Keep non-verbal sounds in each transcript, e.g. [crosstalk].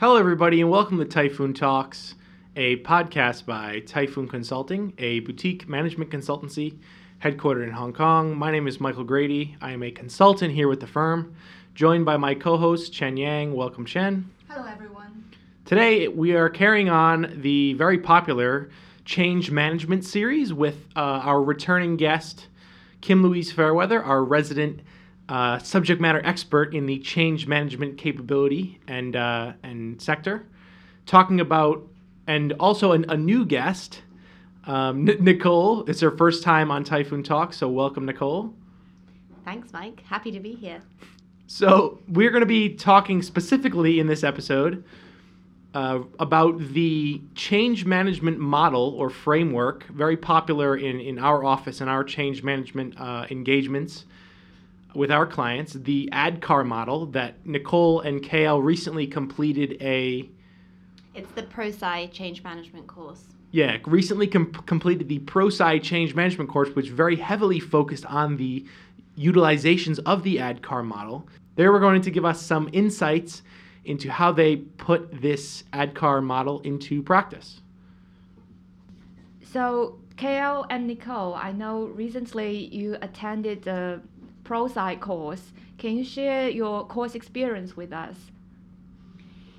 Hello, everybody, and welcome to Typhoon Talks, a podcast by Typhoon Consulting, a boutique management consultancy headquartered in Hong Kong. My name is Michael Grady. I am a consultant here with the firm, joined by my co host, Chen Yang. Welcome, Chen. Hello, everyone. Today, we are carrying on the very popular change management series with uh, our returning guest, Kim Louise Fairweather, our resident uh, subject matter expert in the change management capability and uh, and sector, talking about and also an, a new guest, um, N- Nicole. It's her first time on Typhoon Talk, so welcome, Nicole. Thanks, Mike. Happy to be here. So we're going to be talking specifically in this episode uh, about the change management model or framework, very popular in, in our office and our change management uh, engagements with our clients, the ADKAR model that Nicole and KL recently completed a. It's the ProSci Change Management course. Yeah, recently com- completed the ProSci Change Management course, which very heavily focused on the utilizations of the ADKAR model. They were going to give us some insights into how they put this ADKAR model into practice. So, KL and Nicole, I know recently you attended the ProSci course. Can you share your course experience with us?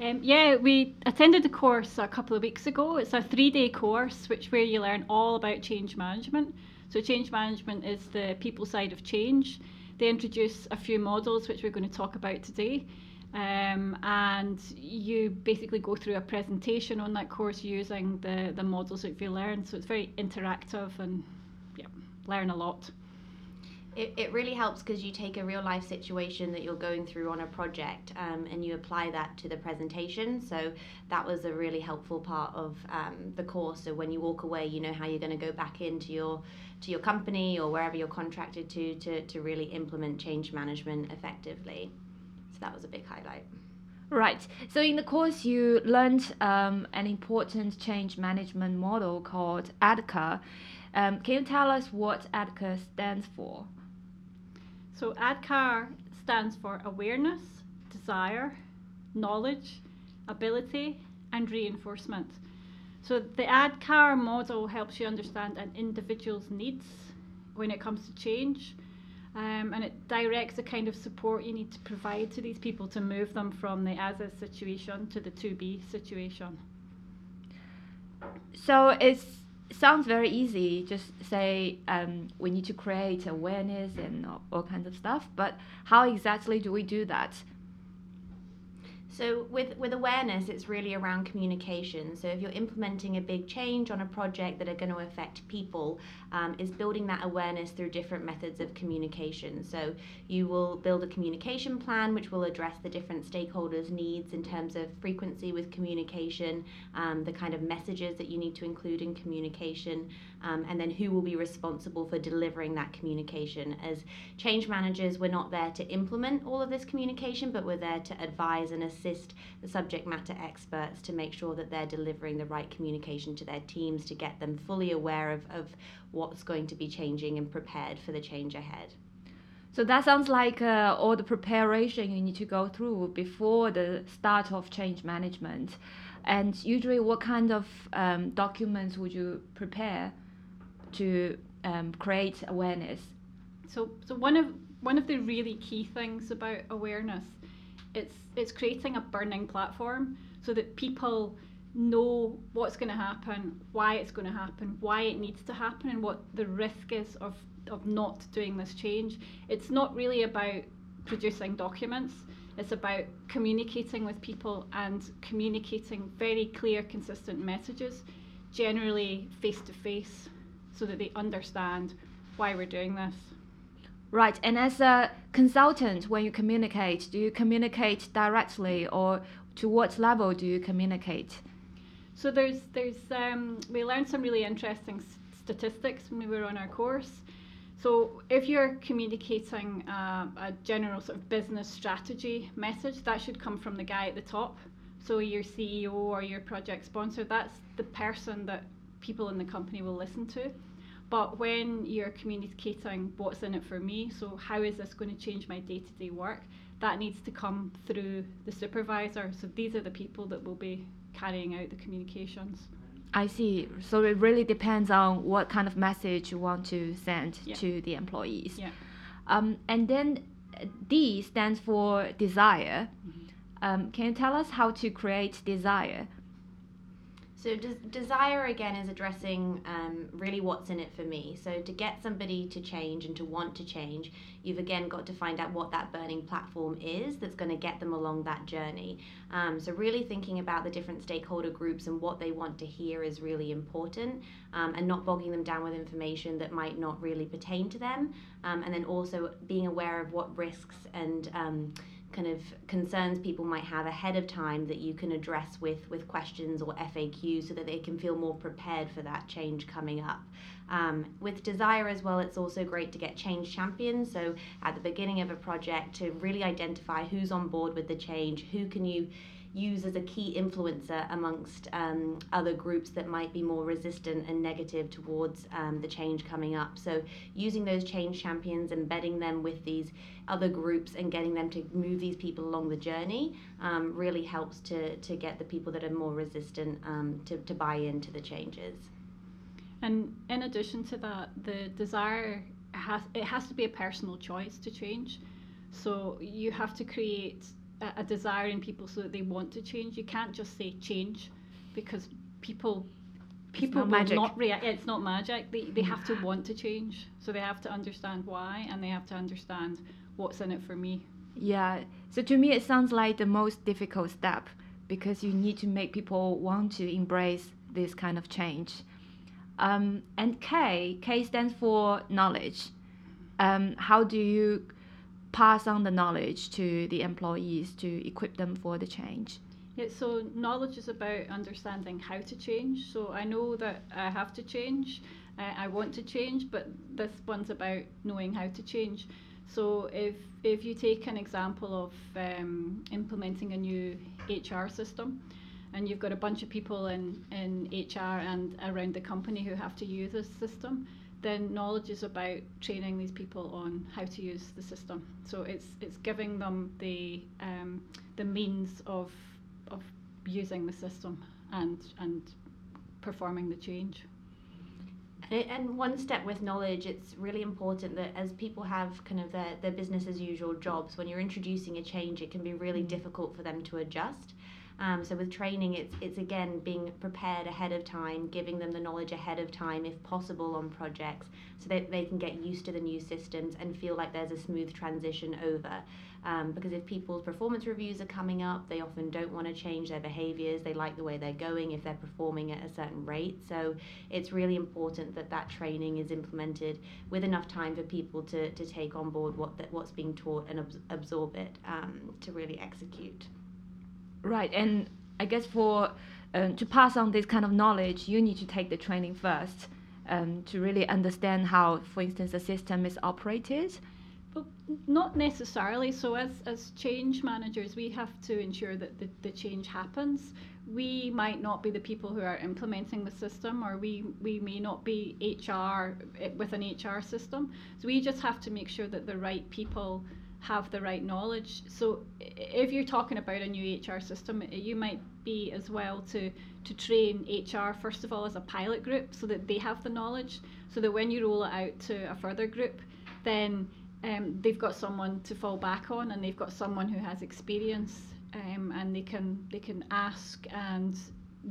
Um, yeah, we attended the course a couple of weeks ago. It's a three-day course, which where you learn all about change management. So change management is the people side of change. They introduce a few models, which we're going to talk about today. Um, and you basically go through a presentation on that course using the, the models that you learned. So it's very interactive and yeah, learn a lot. It, it really helps because you take a real life situation that you're going through on a project um, and you apply that to the presentation. So that was a really helpful part of um, the course. So when you walk away, you know how you're going to go back into your to your company or wherever you're contracted to to, to really implement change management effectively. So that was a big highlight. Right. So in the course, you learned um, an important change management model called ADKAR. Um, can you tell us what ADKAR stands for? So ADKAR stands for awareness, desire, knowledge, ability, and reinforcement. So the ADKAR model helps you understand an individual's needs when it comes to change. Um, and it directs the kind of support you need to provide to these people to move them from the as is situation to the to be situation. So it sounds very easy. Just say um, we need to create awareness and all, all kinds of stuff. But how exactly do we do that? So with with awareness, it's really around communication. So if you're implementing a big change on a project that are going to affect people, um, is building that awareness through different methods of communication. So you will build a communication plan which will address the different stakeholders' needs in terms of frequency with communication, um, the kind of messages that you need to include in communication, um, and then who will be responsible for delivering that communication. As change managers, we're not there to implement all of this communication, but we're there to advise and assist the subject matter experts to make sure that they're delivering the right communication to their teams to get them fully aware of, of what's going to be changing and prepared for the change ahead. So that sounds like uh, all the preparation you need to go through before the start of change management. And usually, what kind of um, documents would you prepare to um, create awareness? So, so one of one of the really key things about awareness it's it's creating a burning platform so that people know what's going to happen, why it's going to happen, why it needs to happen, and what the risk is of of not doing this change. It's not really about producing documents. It's about communicating with people and communicating very clear, consistent messages, generally face to face, so that they understand why we're doing this. Right, and as a consultant, when you communicate, do you communicate directly, or to what level do you communicate? So there's there's um, we learned some really interesting statistics when we were on our course. So if you're communicating uh, a general sort of business strategy message, that should come from the guy at the top. So your CEO or your project sponsor, that's the person that people in the company will listen to. But when you're communicating what's in it for me, so how is this going to change my day to day work, that needs to come through the supervisor. So these are the people that will be carrying out the communications. I see. So it really depends on what kind of message you want to send Yeah. to the employees. Yeah. Um, and then uh, D stands for desire. Mm-hmm. Um, can you tell us how to create desire? So des- desire again is addressing um, really what's in it for me. So to get somebody to change and to want to change, you've again got to find out what that burning platform is that's going to get them along that journey. Um, so really thinking about the different stakeholder groups and what they want to hear is really important, um, and not bogging them down with information that might not really pertain to them. Um, and then also being aware of what risks and um, kind of concerns people might have ahead of time that you can address with with questions or FAQs so that they can feel more prepared for that change coming up. Um, with Desire as well, it's also great to get change champions. So at the beginning of a project, to really identify who's on board with the change, who can you use as a key influencer amongst um, other groups that might be more resistant and negative towards um, the change coming up. So, using those change champions, embedding them with these other groups, and getting them to move these people along the journey um, really helps to, to get the people that are more resistant um, to, to buy into the changes. And in addition to that, the desire has it has to be a personal choice to change. So you have to create a, a desire in people so that they want to change. You can't just say change, because people people not will not react. It's not magic. They they have to want to change. So they have to understand why, and they have to understand what's in it for me. Yeah. So to me, it sounds like the most difficult step because you need to make people want to embrace this kind of change. Um, and K, K stands for knowledge. Um, how do you pass on the knowledge to the employees to equip them for the change? Yeah, so knowledge is about understanding how to change. So I know that I have to change, uh, I want to change, but this one's about knowing how to change. So if if you take an example of um, implementing a new HR system, and you've got a bunch of people in, in HR and around the company who have to use this system, then knowledge is about training these people on how to use the system. So it's it's giving them the um, the means of of using the system and and performing the change. And, and one step with knowledge, it's really important that as people have kind of their, their business as usual jobs, when you're introducing a change, it can be really difficult for them to adjust. Um, so with training, it's it's again being prepared ahead of time, giving them the knowledge ahead of time, if possible, on projects, so that they can get used to the new systems and feel like there's a smooth transition over. Um, because if people's performance reviews are coming up, they often don't want to change their behaviors. They like the way they're going if they're performing at a certain rate. So it's really important that that training is implemented with enough time for people to, to take on board what that what's being taught and abs- absorb it um, to really execute. Right, and I guess for um, to pass on this kind of knowledge, you need to take the training first um, to really understand how, for instance, the system is operated. But not necessarily. So as, as change managers, we have to ensure that the, the change happens. We might not be the people who are implementing the system, or we, we may not be HR eh, with an HR system. So we just have to make sure that the right people have the right knowledge. So if you're talking about a new HR system, you might be as well to, to train HR first of all as a pilot group so that they have the knowledge, so that when you roll it out to a further group, then um, they've got someone to fall back on and they've got someone who has experience um, and they can they can ask and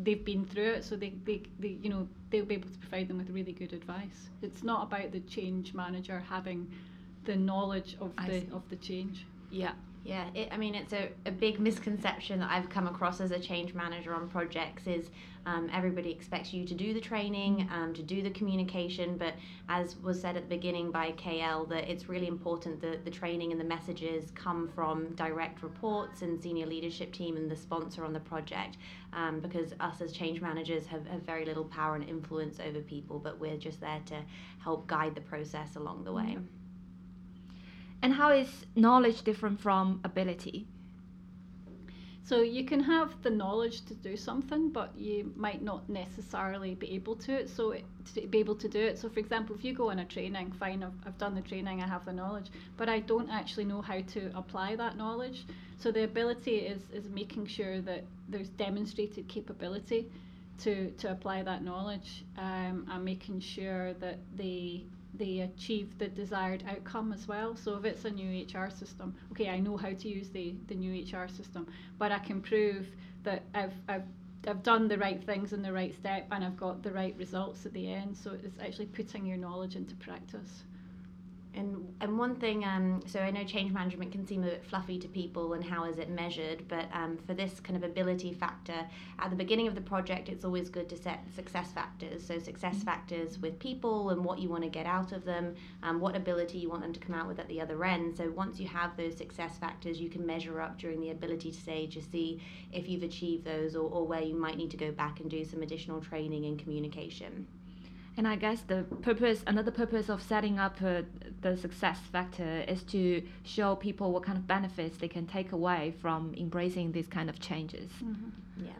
they've been through it so they, they, they you know they'll be able to provide them with really good advice it's not about the change manager having the knowledge of I the see. of the change Yeah. Yeah, it, I mean, it's a, a big misconception that I've come across as a change manager on projects is um, everybody expects you to do the training, um, to do the communication, but as was said at the beginning by KL, that it's really important that the training and the messages come from direct reports and senior leadership team and the sponsor on the project, um, because us as change managers have, have very little power and influence over people, but we're just there to help guide the process along the way. And how is knowledge different from ability? So you can have the knowledge to do something, but you might not necessarily be able to it. So it, to be able to do it. So for example, if you go on a training, fine, I've, I've done the training, I have the knowledge, but I don't actually know how to apply that knowledge. So the ability is is making sure that there's demonstrated capability to to apply that knowledge, um, and making sure that they they achieve the desired outcome as well. So if it's a new HR system, okay, I know how to use the, the new HR system, but I can prove that I've, I've I've done the right things in the right step and I've got the right results at the end. So it's actually putting your knowledge into practice. And and one thing, um, so I know change management can seem a bit fluffy to people, and how is it measured? But um, for this kind of ability factor, at the beginning of the project, it's always good to set success factors. So success Mm-hmm. factors with people and what you want to get out of them, um, what ability you want them to come out with at the other end. So once you have those success factors, you can measure up during the ability stage to see if you've achieved those, or, or where you might need to go back and do some additional training and communication. And I guess the purpose, another purpose of setting up uh, the success factor is to show people what kind of benefits they can take away from embracing these kind of changes. Yeah.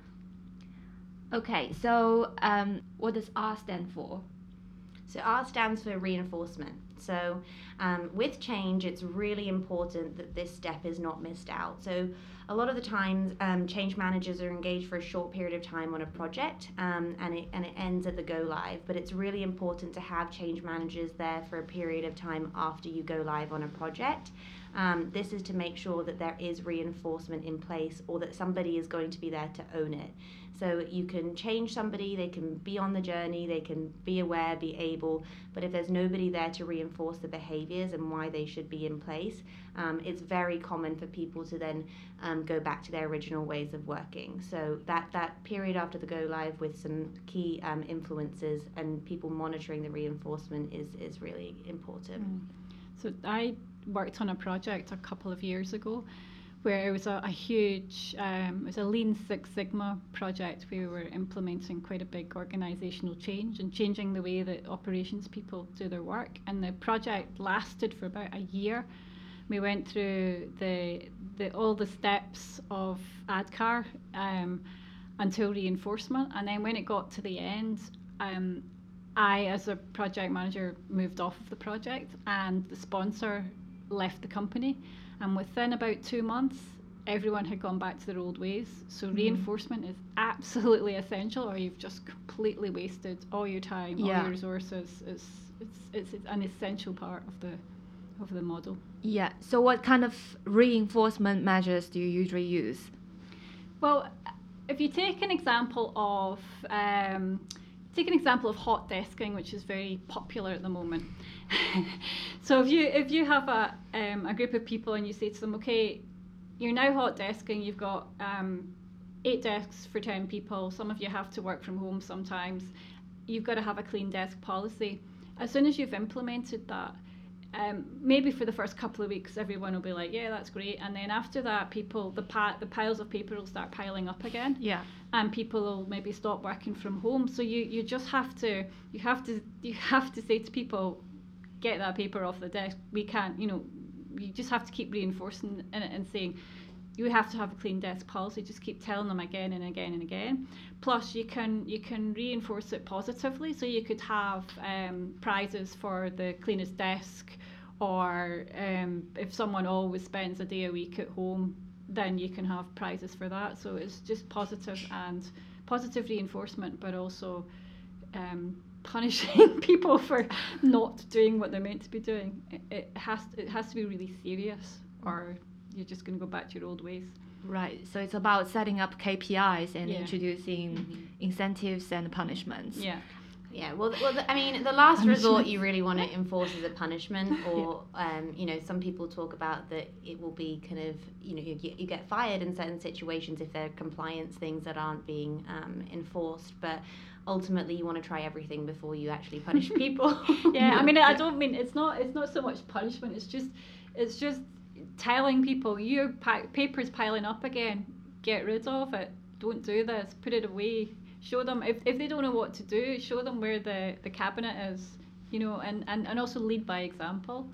Okay, so um, what does R stand for? So R stands for reinforcement. So um, with change, it's really important that this step is not missed out. So a lot of the times, um, change managers are engaged for a short period of time on a project, um, and it and it ends at the go live. But it's really important to have change managers there for a period of time after you go live on a project. Um, this is to make sure that there is reinforcement in place, or that somebody is going to be there to own it. So you can change somebody, they can be on the journey, they can be aware, be able, but if there's nobody there to reinforce the behaviors and why they should be in place, um, it's very common for people to then um, go back to their original ways of working. So that, that period after the go live with some key um, influences and people monitoring the reinforcement is, is really important. So I worked on a project a couple of years ago where it was a, a huge, um, it was a Lean Six Sigma project where we were implementing quite a big organisational change and changing the way that operations people do their work. And the project lasted for about a year. We went through the, the all the steps of ADKAR um, until reinforcement, and then when it got to the end, um, I, as a project manager, moved off of the project, and the sponsor left the company. And within about two months, everyone had gone back to their old ways. So reinforcement is absolutely essential, or you've just completely wasted all your time, all your resources. It's, it's it's an essential part of the of the model. Yeah, so what kind of reinforcement measures do you usually use? Well, if you take an example of um, take an example of hot desking, which is very popular at the moment. [laughs] so if you if you have a um, a group of people and you say to them, okay, you're now hot desking, you've got um, eight desks for ten people. Some of you have to work from home sometimes. You've got to have a clean desk policy. As soon as you've implemented that, um, maybe for the first couple of weeks, everyone will be like, "Yeah, that's great," and then after that, people the pa- the piles of paper will start piling up again, Yeah. and people will maybe stop working from home. So you you just have to you have to you have to say to people, "Get that paper off the desk. We can't, you know." You just have to keep reinforcing and, and saying, you have to have a clean desk policy. Just keep telling them again and again and again. Plus, you can you can reinforce it positively. So you could have um, prizes for the cleanest desk, or um, if someone always spends a day a week at home, then you can have prizes for that. So it's just positive and positive reinforcement, but also um, [laughs] punishing people for not doing what they're meant to be doing. It, it has it has to be really serious, or you're just going to go back to your old ways. Right. So it's about setting up KPIs and Yeah. introducing incentives and punishments. Yeah. Yeah, well, well, the, I mean, the last resort you really want to enforce is a punishment, [laughs] or um, you know, some people talk about that it will be kind of, you know, you, get- you get fired in certain situations if there are compliance things that aren't being um, enforced, but ultimately you want to try everything before you actually punish [laughs] people. yeah, I mean, I [laughs] don't mean it's not it's not so much punishment. It's just it's just telling people your pa- paper's piling up again. Get rid of it. Don't do this. Put it away. Show them if, if they don't know what to do. Show them where the, the cabinet is. You know, and, and, and also lead by example.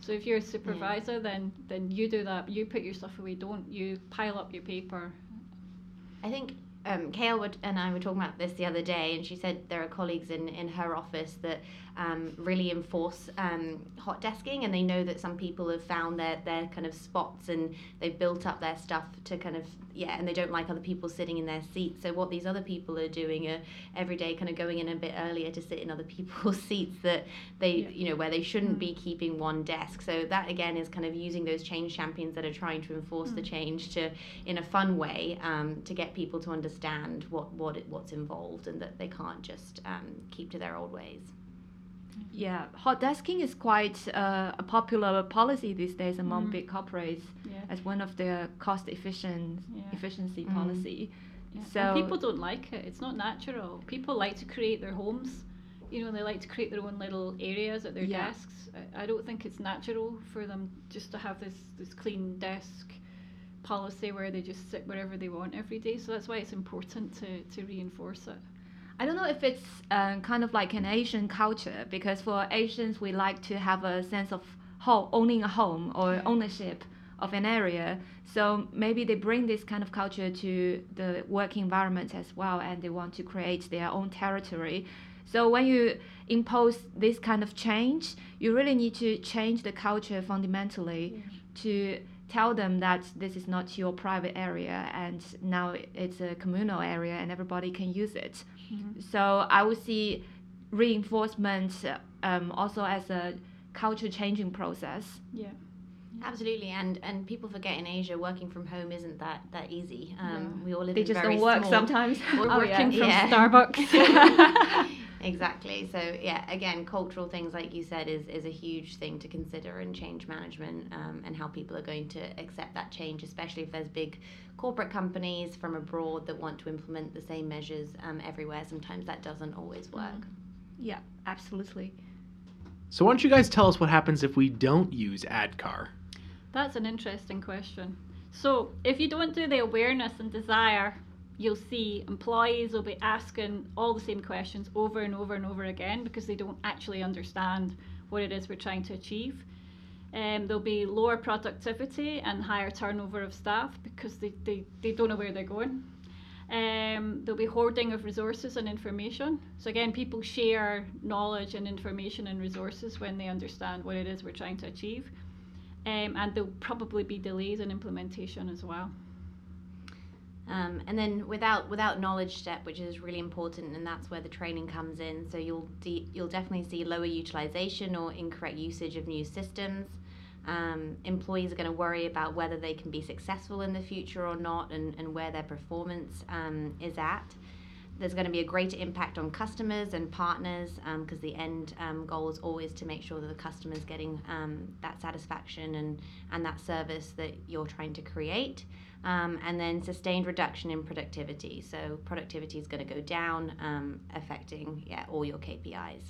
So if you're a supervisor, then then you do that. You put your stuff away. Don't you pile up your paper I think um, Kale would, and I were talking about this the other day, and she said there are colleagues in, in her office that um, really enforce um, hot desking, and they know that some people have found their, their kind of spots and they've built up their stuff to kind of, yeah, and they don't like other people sitting in their seats. So, what these other people are doing are every day kind of going in a bit earlier to sit in other [laughs] people's seats that they, Yeah. you know, where they shouldn't be keeping one desk. So, that again is kind of using those change champions that are trying to enforce the change to, in a fun way, um, to get people to understand what, what it, what's involved and that they can't just um, keep to their old ways. Yeah, hot desking is quite uh, a popular policy these days among Mm. big corporates Yeah. as one of their cost efficient Yeah. efficiency Mm. policy. Yeah. So and people don't like it. It's not natural. People like to create their homes. You know, they like to create their own little areas at their Yeah. desks. I, I don't think it's natural for them just to have this this clean desk policy where they just sit wherever they want every day. So that's why it's important to, to reinforce it. I don't know if it's uh, kind of like an Asian culture because for Asians we like to have a sense of home, owning a home or ownership of an area. So maybe they bring this kind of culture to the work environment as well, and they want to create their own territory. So when you impose this kind of change, you really need to change the culture fundamentally to tell them that this is not your private area and now it's a communal area and everybody can use it. So I would see reinforcement um, also as a culture changing process. Yeah. Absolutely, and and people forget in Asia working from home isn't that that easy. Um, Yeah. We all live They in just don't work small, sometimes. [laughs] We're Oh, working yeah. from Yeah. Starbucks. [laughs] exactly. So yeah, again, cultural things like you said is is a huge thing to consider in change management um, and how people are going to accept that change, especially if there's big corporate companies from abroad that want to implement the same measures um, everywhere. Sometimes that doesn't always work. Yeah, absolutely. So why don't you guys tell us what happens if we don't use ADKAR? That's an interesting question. So, if you don't do the awareness and desire, you'll see employees will be asking all the same questions over and over and over again because they don't actually understand what it is we're trying to achieve. Um, there'll be lower productivity and higher turnover of staff because they, they, they don't know where they're going. Um, there'll be hoarding of resources and information. So, again, people share knowledge and information and resources when they understand what it is we're trying to achieve um, and there'll probably be delays in implementation as well. Um, and then without without knowledge step, which is really important, and that's where the training comes in. So you'll de- you'll definitely see lower utilization or incorrect usage of new systems. Um, employees are going to worry about whether they can be successful in the future or not, and, and where their performance um, is at. There's going to be a greater impact on customers and partners because the end um, goal is always to make sure that the is getting um, that satisfaction and, and that service that you're trying to create. Um, and then sustained reduction in productivity. So productivity is going to go down, um, affecting yeah all your KPIs.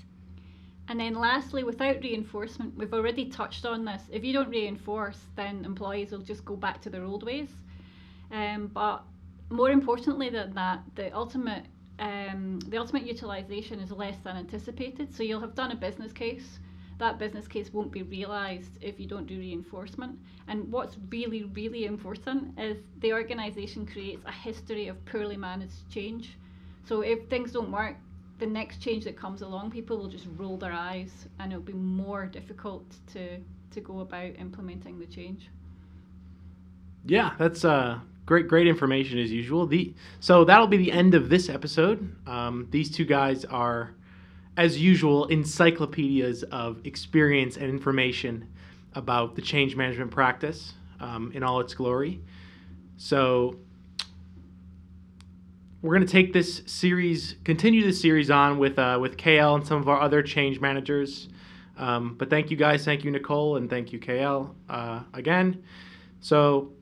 And then lastly, without reinforcement, we've already touched on this. If you don't reinforce, then employees will just go back to their old ways. Um, but more importantly than that, the ultimate um, the ultimate utilization is less than anticipated. So you'll have done a business case. That business case won't be realised if you don't do reinforcement. And what's really, really important is the organisation creates a history of poorly managed change. So if things don't work, the next change that comes along, people will just roll their eyes and it'll be more difficult to, to go about implementing the change. Yeah, that's uh, great, great information as usual. The so that'll be the end of this episode. Um, these two guys are, as usual, encyclopedias of experience and information about the change management practice um, in all its glory. So we're going to take this series, continue this series on with uh, with KL and some of our other change managers. Um, but thank you guys, thank you Nicole, and thank you KL uh, again. So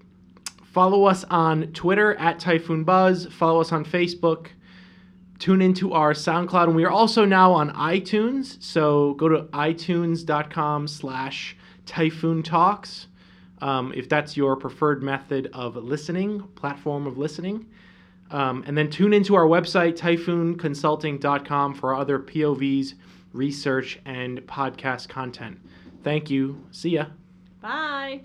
follow us on Twitter at Typhoon Buzz. Follow us on Facebook. Tune into our SoundCloud, and we are also now on iTunes. So go to itunes.com/slash Typhoon Talks um, if that's your preferred method of listening, platform of listening. Um, and then tune into our website, typhoonconsulting.com, for our other POVs, research, and podcast content. Thank you. See ya. Bye.